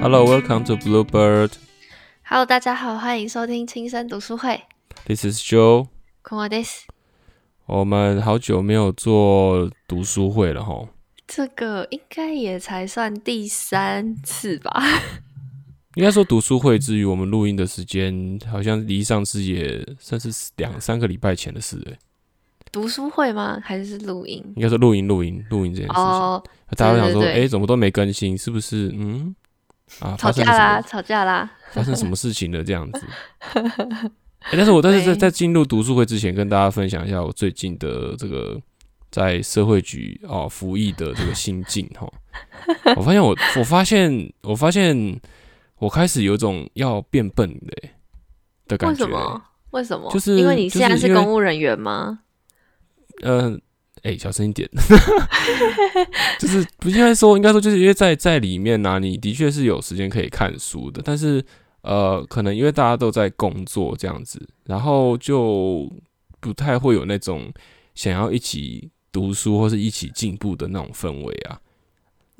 Hello, welcome to Bluebird. Hello，大家好，欢迎收听轻声读书会。This is Joe. 空我 this 我们好久没有做读书会了吼，这个应该也才算第三次吧？应该说读书会之于我们录音的时间，好像离上次也算是两三个礼拜前的事了。读书会吗？还是录音？应该说录音、录音、录音这件事情，哦，大家会想说，哎、怎么都没更新？是不是？嗯，啊，吵架啦，吵架啦！发生什么事情了？这样子。欸但是我但是在对在进入读书会之前，跟大家分享一下我最近的这个在社会局哦服役的这个心境哈。我发现我我发现我发现我开始有一种要变笨的欸的感觉为觉。什么？为什么？就是因为你现在是公务人员吗？嗯，哎、小声一点，就是不应该说，应该说，就是因为在在里面呢、你的确是有时间可以看书的，但是呃，可能因为大家都在工作这样子，然后就不太会有那种想要一起读书或是一起进步的那种氛围啊。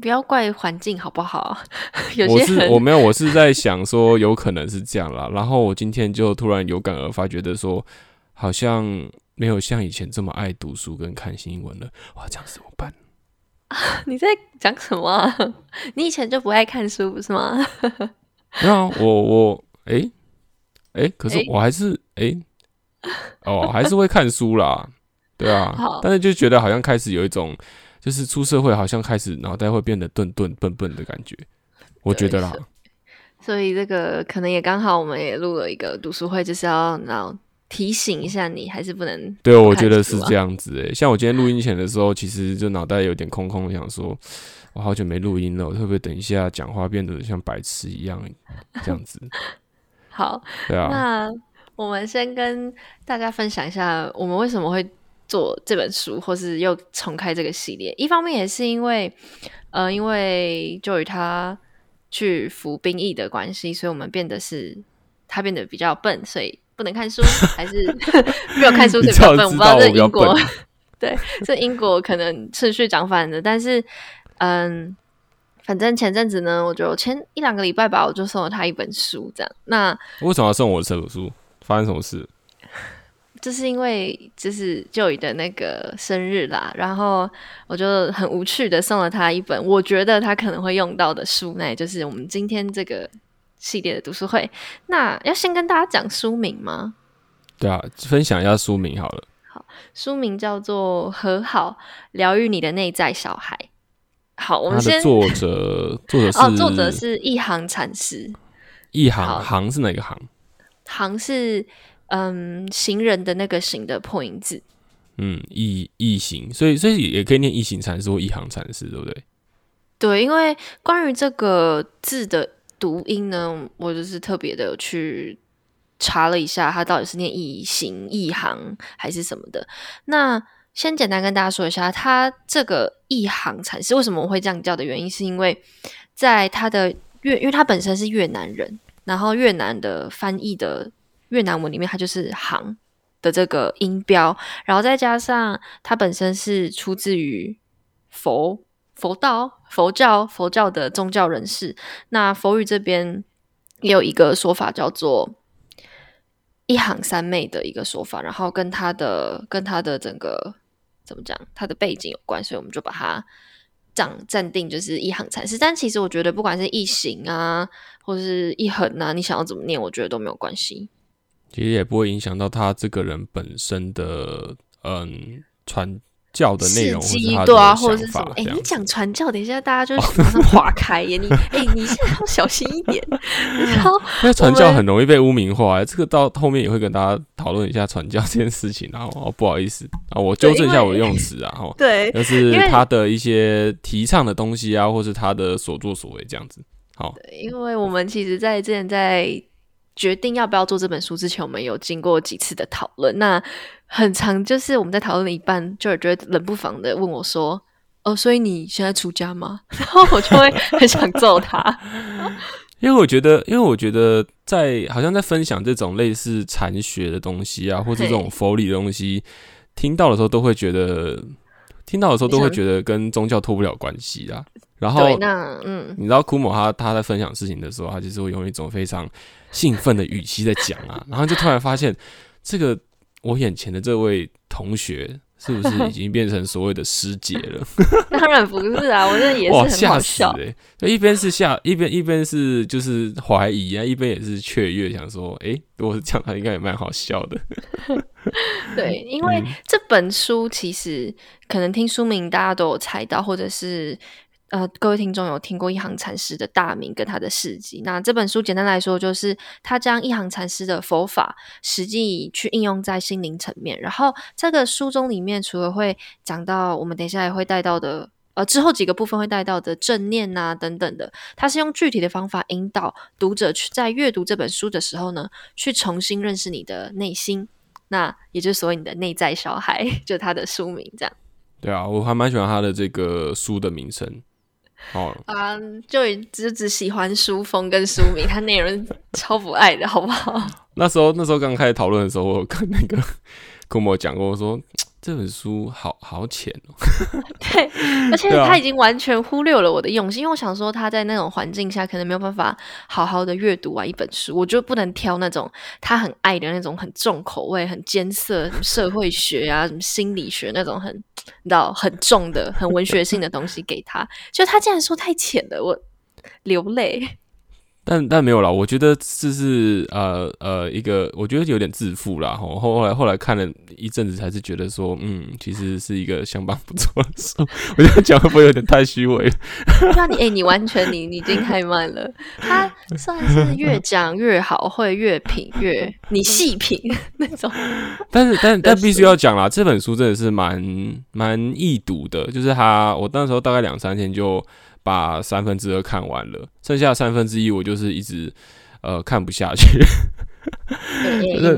不要怪环境好不好？有我是我没有，我是在想说有可能是这样啦。然后我今天就突然有感而发，觉得说好像没有像以前这么爱读书跟看新闻了。哇，这样怎么办？你在讲什么啊、你以前就不爱看书不是吗？没有啊，我我诶？诶，可是我还是诶？哦，还是会看书啦，对啊，但是就觉得好像开始有一种，就是出社会好像开始脑袋会变得钝钝笨笨的感觉，我觉得啦，所以这个可能也刚好，我们也录了一个读书会，就是要然后提醒一下你，还是不能对，我觉得是这样子诶。像我今天录音前的时候，其实就脑袋有点空空，想说我好久没录音了，我会不会等一下讲话变得像白痴一样这样子？好。对啊，那我们先跟大家分享一下，我们为什么会做这本书，或是又重开这个系列。一方面也是因为，呃，因为就与他去服兵役的关系，所以我们变得是他变得比较笨，所以不能看书，还是 没有看书所以比较笨。我不知道这英国，对，这英国可能顺序讲反的，但是，嗯。反正前阵子呢，我就前一两个礼拜吧，我就送了他一本书，这样。那为什么要送我这本书？发生什么事？就是因为就是就宇的那个生日啦，然后我就很无趣的送了他一本我觉得他可能会用到的书，那也就是我们今天这个系列的读书会。那要先跟大家讲书名吗？对啊，分享一下书名好了。好书名叫做《和好，疗愈你的内在小孩》。好，我们先作者作者是 哦，作者是一行禅师，一行行是哪个行？行是嗯行人的那个行的破音字。嗯，一一行，所以所以也可以念一行禅师或一行禅师，对不对？对，因为关于这个字的读音呢，我就是特别的去查了一下，它到底是念一行、一行还是什么的。那先简单跟大家说一下，它这个一行禅师为什么我会这样叫的原因，是因为在他的越，因为他本身是越南人，然后越南的翻译的越南文里面，它就是行的这个音标，然后再加上它本身是出自于佛佛道、佛教、佛教的宗教人士。那佛语这边也有一个说法叫做“一行三昧”的一个说法，然后跟他的跟他的整个怎么讲，他的背景有关，所以我们就把它暂暂定就是一行禅师。但其实我觉得，不管是一行啊，或是一横啊，你想要怎么念，我觉得都没有关系。其实也不会影响到他这个人本身的嗯传教的内容，对啊，或者是什么法？哎、你。讲传教，等一下大家就 马上划开耶！你哎、你现在要小心一点。然后 因为传教很容易被污名化，这个到后面也会跟大家讨论一下传教这件事情。然后哦，不好意思啊，我纠正一下我的用词啊，哈，对，就是他的一些提倡的东西啊，或是他的所作所为这样子。好，因为我们其实，在之前在决定要不要做这本书之前，我们有经过几次的讨论。那很长，就是我们在讨论了一半，就是觉得冷不防的问我说：“哦，所以你现在出家吗？” 然后我就会很想揍他。因为我觉得，因为我觉得在好像在分享这种类似禅学的东西啊，或者这种佛理的东西，听到的时候都会觉得，听到的时候都会觉得跟宗教脱不了关系啊。然后嗯，你知道库某他他在分享事情的时候，他就是会用一种非常兴奋的语气在讲啊，然后就突然发现这个我眼前的这位同学是不是 已经变成所谓的师姐了？当然不是啊，我觉得也是哇，很好笑。哎、欸！一边是吓，一边一边是就是怀疑啊，一边也是雀跃，想说，哎、如果是这样，他应该也蛮好笑的。对，因为嗯这本书其实可能听书名大家都有猜到，或者是呃各位听众有听过一行禅师的大名跟他的事迹。那这本书简单来说，就是他将一行禅师的佛法实际去应用在心灵层面。然后这个书中里面除了会讲到我们等一下也会带到的。呃，之后几个部分会带到的正念呐、等等的，它是用具体的方法引导读者去在阅读这本书的时候呢，去重新认识你的内心，那也就是所谓你的内在小孩，就他的书名这样对啊，我还蛮喜欢他的这个书的名称。哦，啊，就只只喜欢书风跟书名，他内容超不爱的好不好？那时候那时候刚开始讨论的时候，我有跟那个 跟我讲过，我说这本书好好浅哦。对，而且他已经完全忽略了我的用心，因为我想说他在那种环境下可能没有办法好好的阅读完一本书，我就不能挑那种他很爱的那种很重口味、很艰涩，什么社会学啊、什么心理学那种很你知道很重的、很文学性的东西给他，就他竟然说太浅了，我流泪。但但没有啦，我觉得这是呃呃一个，我觉得有点自负啦。吼，后来后来看了一阵子，才是觉得说，嗯，其实是一个相当不错的书。我觉得讲会不会有点太虚伪了？那你哎、你完全你你已经太慢了。他算是越讲越好，会越品越你细品那种。但是但但必须要讲啦，这本书真的是蛮蛮易读的，就是他我那时候大概两三天就把三分之二看完了，剩下三分之一我就是一直呃看不下去。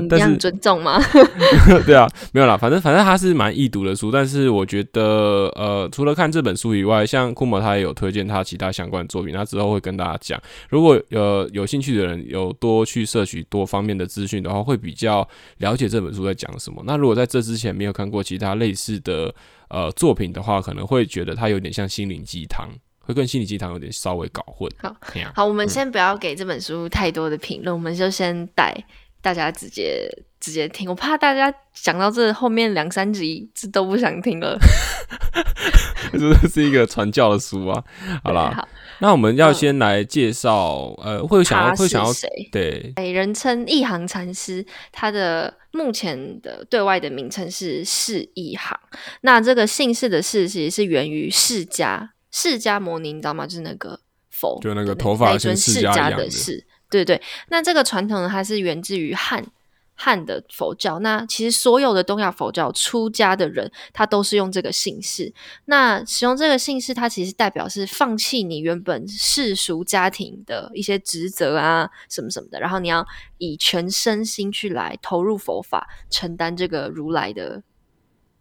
这样 尊重吗？对啊，没有啦，反正反正他是蛮易读的书，但是我觉得呃，除了看这本书以外，像库莫他也有推荐他其他相关的作品，他之后会跟大家讲。如果呃有兴趣的人有多去摄取多方面的资讯的话，会比较了解这本书在讲什么。那如果在这之前没有看过其他类似的呃作品的话，可能会觉得它有点像心灵鸡汤，会跟心理鸡汤有点稍微搞混。好好，我们先不要给这本书太多的评论，我们就先带大家直接直接听。我怕大家讲到这后面两三集这都不想听了。这是一个传教的书啊。好啦，好，那我们要嗯先来介绍，呃，会想要会想要谁？对哎，人称一行禅师，他的目前的对外的名称是释一行。那这个姓氏的氏其实是源于释迦，释迦牟尼，你知道吗？就是那个佛，就那个头发像释迦的的释。对对，那这个传统呢，它是源自于汉汉的佛教。那其实所有的东亚佛教出家的人，他都是用这个姓氏。那使用这个姓氏，它其实代表是放弃你原本世俗家庭的一些职责啊，什么什么的，然后你要以全身心去来投入佛法，承担这个如来的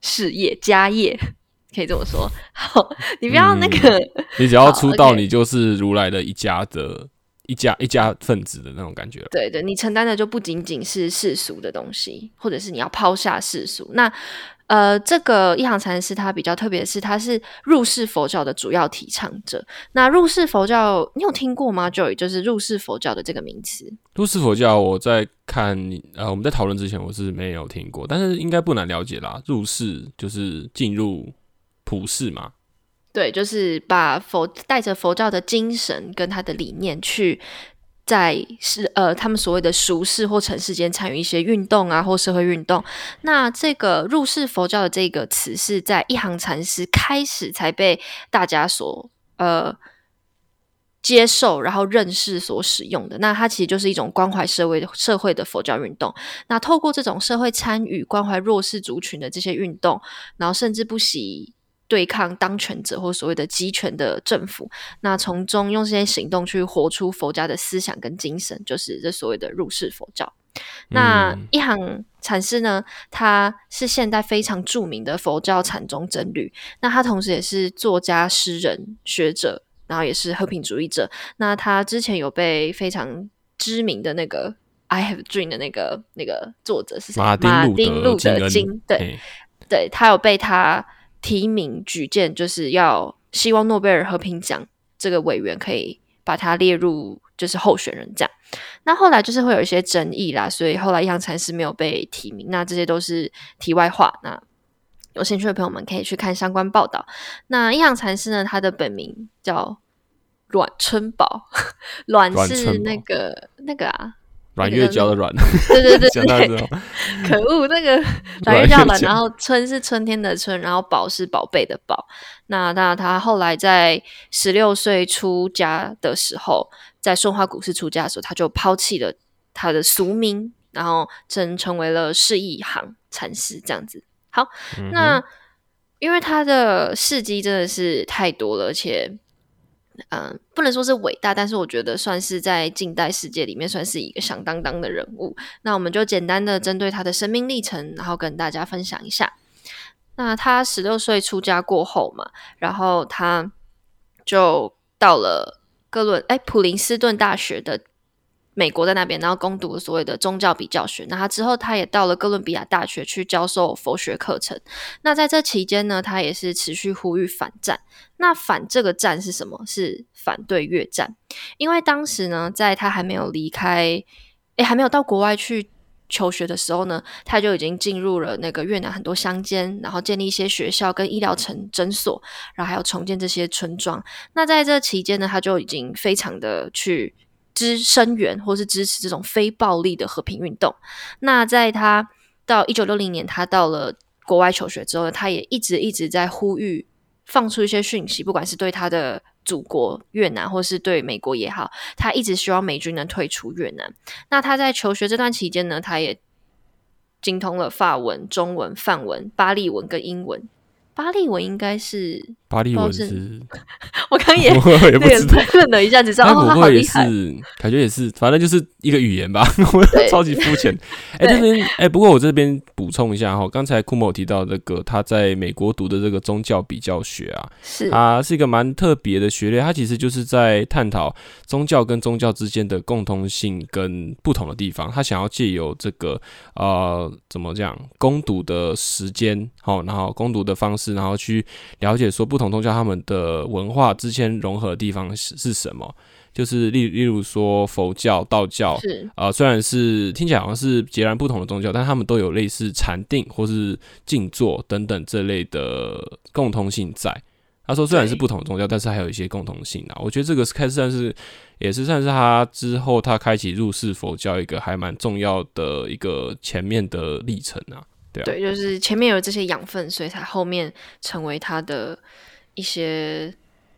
事业家业。可以这么说，好，你不要那个，你只要出道，你就是如来的一家的一家一家分子的那种感觉了。对对，你承担的就不仅仅是世俗的东西，或者是你要抛下世俗。那呃，这个一行禅师他比较特别的是，他是入世佛教的主要提倡者。那入世佛教，你有听过吗？Joy，就是入世佛教的这个名词。入世佛教，我在看呃我们在讨论之前，我是没有听过，但是应该不难了解啦。入世就是进入普世嘛，对，就是把佛带着佛教的精神跟他的理念去。在是呃，他们所谓的俗世或尘世间参与一些运动啊，或社会运动。那这个入世佛教的这个词是在一行禅师开始才被大家所呃接受，然后认识所使用的。那它其实就是一种关怀社会社会的佛教运动。那透过这种社会参与、关怀弱势族群的这些运动，然后甚至不惜对抗当权者或所谓的集权的政府，那从中用这些行动去活出佛家的思想跟精神，就是这所谓的入世佛教。那嗯一行禅师呢，他是现代非常著名的佛教禅宗僧侣，那他同时也是作家、诗人、学者，然后也是和平主义者。那他之前有被非常知名的那个《I Have Dream》的那个那个作者是谁？马丁路德金，对，对他有被他提名举荐，就是要希望诺贝尔和平奖这个委员可以把他列入就是候选人这样。那后来就是会有一些争议啦，所以后来一行禅师没有被提名。那这些都是题外话。那有兴趣的朋友们可以去看相关报道。那一行禅师呢，他的本名叫阮春宝，阮是那个那个啊。软月娇的 软，对对对对，可恶，那个 软月娇软，然后春是春天的春，然后宝是宝贝的宝。那那他后来在十六岁出家的时候，在顺化古寺出家的时候，他就抛弃了他的俗名，然后成成为了释义行禅师这样子。好，那因为他的事迹真的是太多了，而且。嗯，不能说是伟大，但是我觉得算是在近代世界里面算是一个响当当的人物。那我们就简单的针对他的生命历程，然后跟大家分享一下。那他十六岁出家过后嘛，然后他就到了哥伦哎普林斯顿大学的。美国在那边，然后攻读所谓的宗教比较学。那他之后，他也到了哥伦比亚大学去教授佛学课程。那在这期间呢，他也是持续呼吁反战。那反这个战是什么？是反对越战。因为当时呢，在他还没有离开，诶，还没有到国外去求学的时候呢，他就已经进入了那个越南很多乡间，然后建立一些学校跟医疗城诊所，然后还有重建这些村庄。那在这期间呢，他就已经非常的去。支声援或是支持这种非暴力的和平运动。那在他到一九六零年，他到了国外求学之后，他也一直一直在呼吁放出一些讯息，不管是对他的祖国越南，或是对美国也好，他一直希望美军能退出越南。那他在求学这段期间呢，他也精通了法文、中文、梵文、巴利文跟英文。巴利文应该是巴利文是，我刚也也不知道，愣了一下，只知道哦，不会也是，感觉也是，反正就是一个语言吧，超级肤浅。哎，这边哎，不过我这边补充一下哈，刚才库某提到这个他在美国读的这个宗教比较学啊，是。啊是一个蛮特别的学类，它其实就是在探讨宗教跟宗教之间的共通性跟不同的地方，他想要借由这个呃怎么讲攻读的时间，好，然后攻读的方式。然后去了解说不同宗教他们的文化之间融合的地方是是什么？就是例例如说佛教、道教，是呃虽然是听起来好像是截然不同的宗教，但他们都有类似禅定或是静坐等等这类的共通性在。他说虽然是不同宗教，但是还有一些共同性啊。我觉得这个是开始算是也是算是他之后他开启入世佛教一个还蛮重要的一个前面的历程啊。对，就是前面有这些养分，所以才后面成为他的一些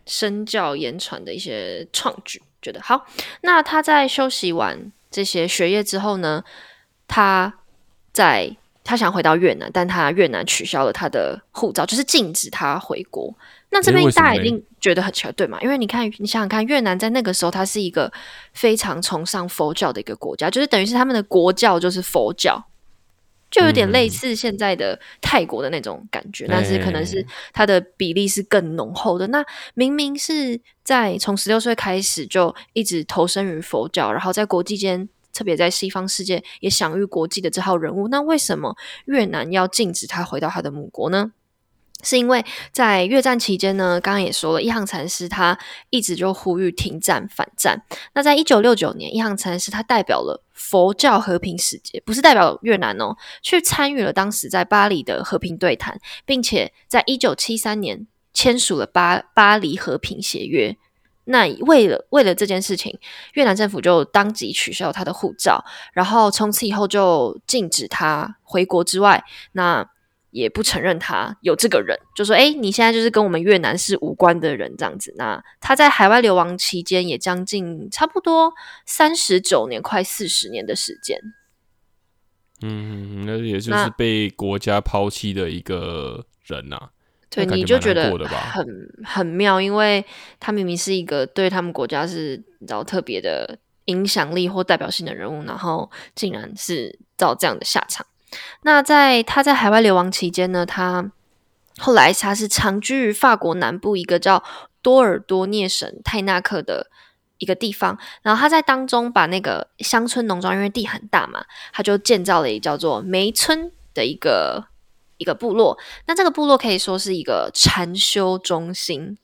身教言传的一些创举。觉得好，那他在休息完这些学业之后呢，他在他想回到越南，但他越南取消了他的护照，就是禁止他回国。那这边大家一定觉得很奇怪，对吗？因为你看，你想想看，越南在那个时候，它是一个非常崇尚佛教的一个国家，就是等于是他们的国教就是佛教。就有点类似现在的泰国的那种感觉，但是可能是它的比例是更浓厚的。那明明是在从十六岁开始就一直投身于佛教，然后在国际间，特别在西方世界也享誉国际的这号人物，那为什么越南要禁止他回到他的母国呢？是因为在越战期间呢，刚刚也说了，一行禅师他一直就呼吁停战反战。那在一九六九年，一行禅师他代表了佛教和平使节，不是代表越南哦，去参与了当时在巴黎的和平对谈，并且在一九七三年签署了巴巴黎和平协约。那为了为了这件事情，越南政府就当即取消他的护照，然后从此以后就禁止他回国之外，那。也不承认他有这个人，就说：“哎，你现在就是跟我们越南是无关的人这样子。”那他在海外流亡期间也将近差不多三十九年，快四十年的时间。嗯，那也就是被国家抛弃的一个人呐。对，你就觉得很很妙，因为他明明是一个对他们国家是然后特别的影响力或代表性的人物，然后竟然是遭这样的下场。那在他在海外流亡期间呢，他后来他是长居于法国南部一个叫多尔多涅省泰纳克的一个地方，然后他在当中把那个乡村农庄，因为地很大嘛，他就建造了一个叫做梅村的一个一个部落。那这个部落可以说是一个禅修中心。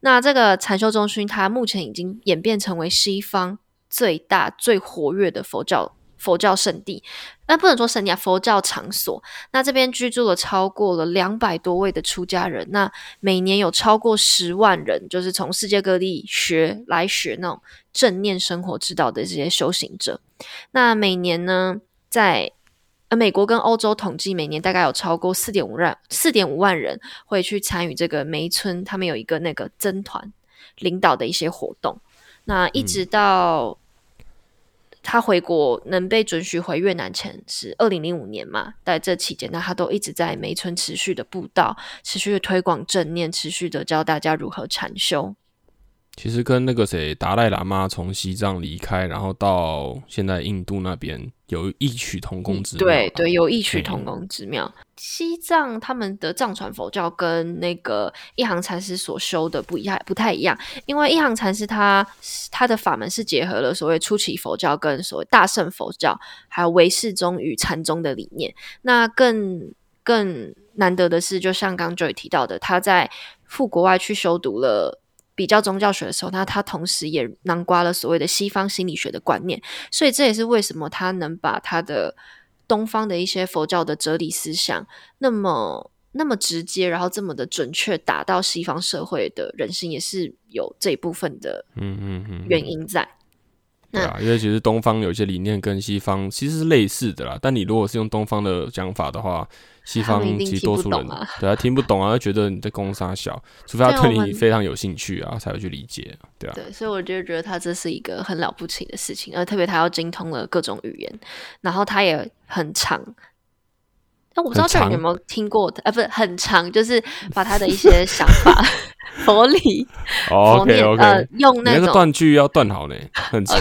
那这个禅修中心，它目前已经演变成为西方最大、最活跃的佛教佛教圣地。那不能说圣地啊，佛教场所。那这边居住了超过了两百多位的出家人，那每年有超过十万人，就是从世界各地学来学那种正念生活之道的这些修行者。那每年呢，在呃，美国跟欧洲统计，每年大概有超过四点五万四点五万人会去参与这个梅村，他们有一个那个僧团领导的一些活动。那一直到他回国能被准许回越南前是二零零五年嘛，在这期间，呢他都一直在梅村持续的布道，持续的推广正念，持续的教大家如何禅修。其实跟那个谁达赖喇嘛从西藏离开，然后到现在印度那边有异曲同工之妙。对对，有异曲同工之妙。西藏他们的藏传佛教跟那个一行禅师所修的不一样，不太一样。因为一行禅师他他的法门是结合了所谓初期佛教跟所谓大乘佛教，还有唯识宗与禅宗的理念。那更更难得的是，就像刚刚 Joy 提到的，他在赴国外去修读了。比较宗教学的时候，那他同时也囊括了所谓的西方心理学的观念，所以这也是为什么他能把他的东方的一些佛教的哲理思想那么那么直接，然后这么的准确打到西方社会的人心，也是有这一部分的嗯嗯嗯原因在。对啊，因为其实东方有些理念跟西方其实是类似的啦，但你如果是用东方的讲法的话。西方其实多数人对他听不懂啊，觉得你在攻杀小，除非他对你非常有兴趣啊，才会去理解，对啊。对，所以我就觉得他这是一个很了不起的事情，而特别他要精通了各种语言，然后他也很长。那我不知道这人有没有听过，呃，不是很长，就是把他的一些想法、佛理、佛念，呃，用那个断句要断好呢，很长，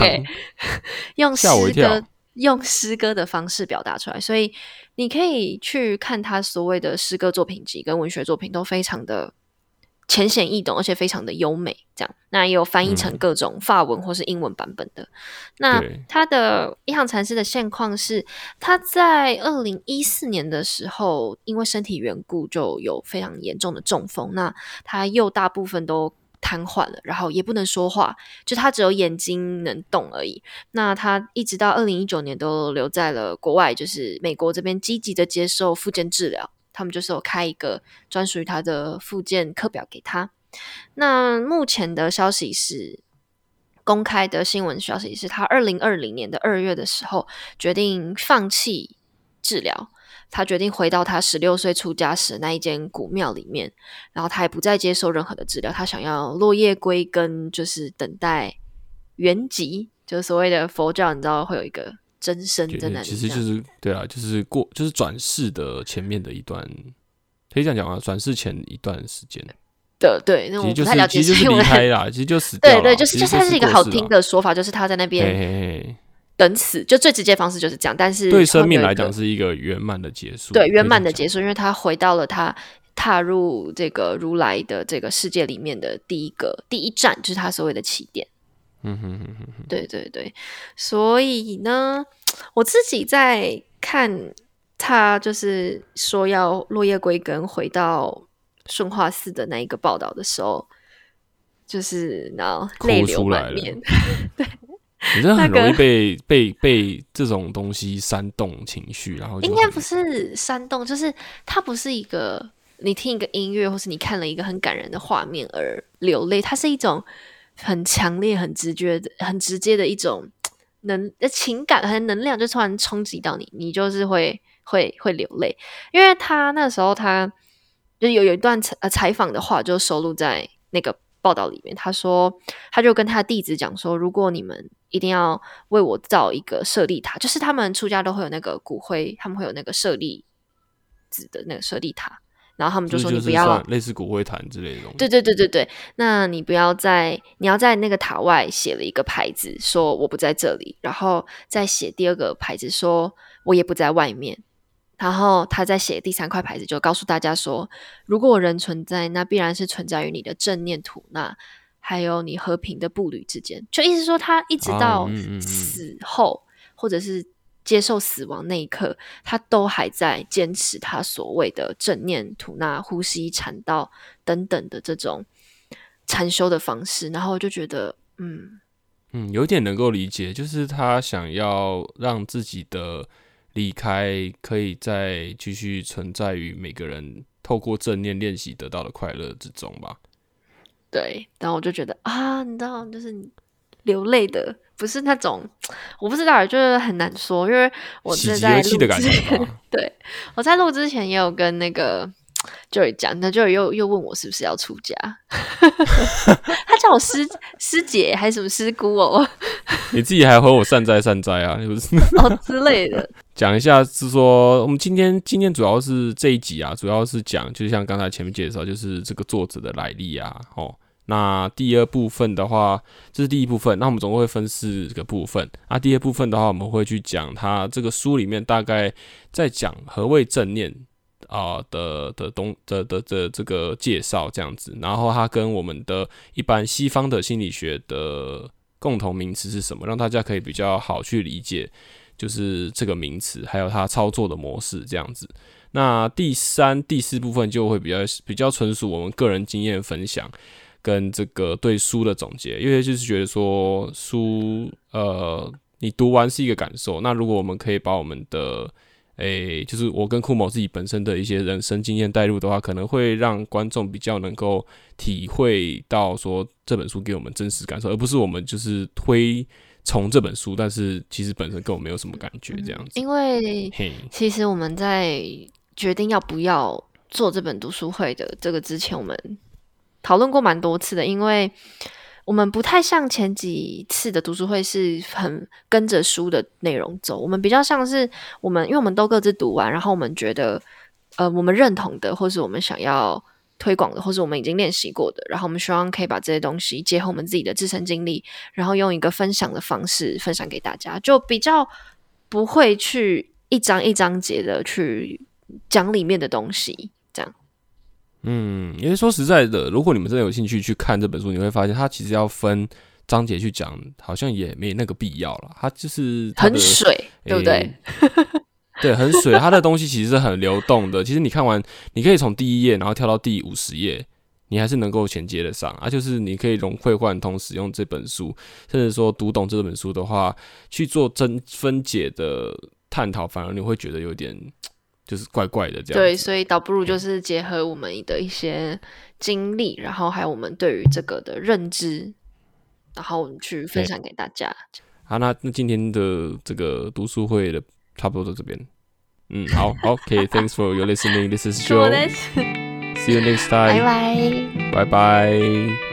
用诗歌。用诗歌的方式表达出来，所以你可以去看他所谓的诗歌作品集跟文学作品，都非常的浅显易懂，而且非常的优美。这样，那也有翻译成各种法文或是英文版本的。那他的一行禅师的现况是，他在二零一四年的时候，因为身体缘故，就有非常严重的中风。那他又大部分都。瘫痪了，然后也不能说话，就他只有眼睛能动而已。那他一直到二零一九年都留在了国外，就是美国这边积极的接受复健治疗。他们就是有开一个专属于他的复健课表给他。那目前的消息是，公开的新闻消息是他二零二零年的二月的时候决定放弃治疗。他决定回到他十六岁出家时那一间古庙里面，然后他也不再接受任何的治疗，他想要落叶归根，就是等待圆寂，就是所谓的佛教，你知道会有一个真身在那里。其实就是对啊，就是过就是转世的前面的一段，可以这样讲啊，转世前一段时间的对，那我不太了解，其实就是离开啦，其实就死掉对对，就是就是它是一个好听的说法，就是他在那边。等死就最直接方式就是这样，但是对生命来讲是一个圆满的结束。对圆满的结束，因为他回到了他踏入这个如来的这个世界里面的第一个第一站，就是他所谓的起点。嗯哼哼哼，对对对，所以呢，我自己在看他就是说要落叶归根，回到顺化寺的那一个报道的时候，就是然后泪流满面，对。你真的很容易被被被这种东西煽动情绪，然后应该不是煽动，就是它不是一个你听一个音乐，或是你看了一个很感人的画面而流泪，它是一种很强烈、很直觉的、很直接的一种能情感和能量，就突然冲击到你，你就是会会会流泪。因为他那时候他就有有一段采采访的话，就收录在那个。报道里面，他说，他就跟他弟子讲说，如果你们一定要为我造一个舍利塔，就是他们出家都会有那个骨灰，他们会有那个舍利子的那个舍利塔，然后他们就说你不要类似骨灰坛之类的东西。对对对对对，那你不要在你要在那个塔外写了一个牌子，说我不在这里，然后再写第二个牌子，说我也不在外面。然后他再写第三块牌子，就告诉大家说：如果人存在，那必然是存在于你的正念吐纳，还有你和平的步履之间。就意思说，他一直到死后，或者是接受死亡那一刻，他都还在坚持他所谓的正念吐纳、呼吸禅道等等的这种禅修的方式，然后我就觉得，嗯嗯，有点能够理解，就是他想要让自己的离开可以再继续存在于每个人透过正念练习得到的快乐之中吧。对，然后我就觉得啊，你知道，就是流泪的，不是那种，我不知道，就是很难说，因为我是在录的感觉之前，对我在录之前也有跟那个 Joy 讲，那 Joy 又又问我是不是要出家，他叫我师 师姐还是什么师姑哦，你自己还和我善哉善哉啊，是不是？哦之类的。讲一下是说，我们今天今天主要是这一集啊，主要是讲，就像刚才前面介绍，就是这个作者的来历啊，哦。那第二部分的话，这是第一部分。那我们总共会分四个部分。啊，第二部分的话，我们会去讲他这个书里面大概在讲何谓正念啊的的东的的的这个介绍这样子。然后它跟我们的一般西方的心理学的共同名词是什么，让大家可以比较好去理解，就是这个名词还有它操作的模式这样子。那第三、第四部分就会比较比较纯属我们个人经验分享。跟这个对书的总结，因为就是觉得说书，呃，你读完是一个感受。那如果我们可以把我们的，诶，就是我跟库某自己本身的一些人生经验带入的话，可能会让观众比较能够体会到说这本书给我们真实感受，而不是我们就是推崇这本书，但是其实本身跟我没有什么感觉这样子。因为其实我们在决定要不要做这本读书会的这个之前，我们。讨论过蛮多次的，因为我们不太像前几次的读书会是很跟着书的内容走，我们比较像是我们，因为我们都各自读完，然后我们觉得，呃，我们认同的，或是我们想要推广的，或是我们已经练习过的，然后我们希望可以把这些东西结合我们自己的自身经历，然后用一个分享的方式分享给大家，就比较不会去一章一章节的去讲里面的东西。嗯，因为说实在的，如果你们真的有兴趣去看这本书，你会发现它其实要分章节去讲，好像也没那个必要了。它就是很水，对不对？对，很水。它的东西其实是很流动的。其实你看完，你可以从第一页，然后跳到第五十页，你还是能够衔接得上。啊，就是你可以融会贯通使用这本书，甚至说读懂这本书的话，去做真分解的探讨，反而你会觉得有点。就是怪怪的这样，对，所以倒不如就是结合我们的一些经历，然后还有我们对于这个的认知，然后我们去分享给大家。好，那那今天的这个读书会的差不多到这边。嗯，好，OK，Thanks for your listening. This is Joe. See you next time. 拜拜，拜拜。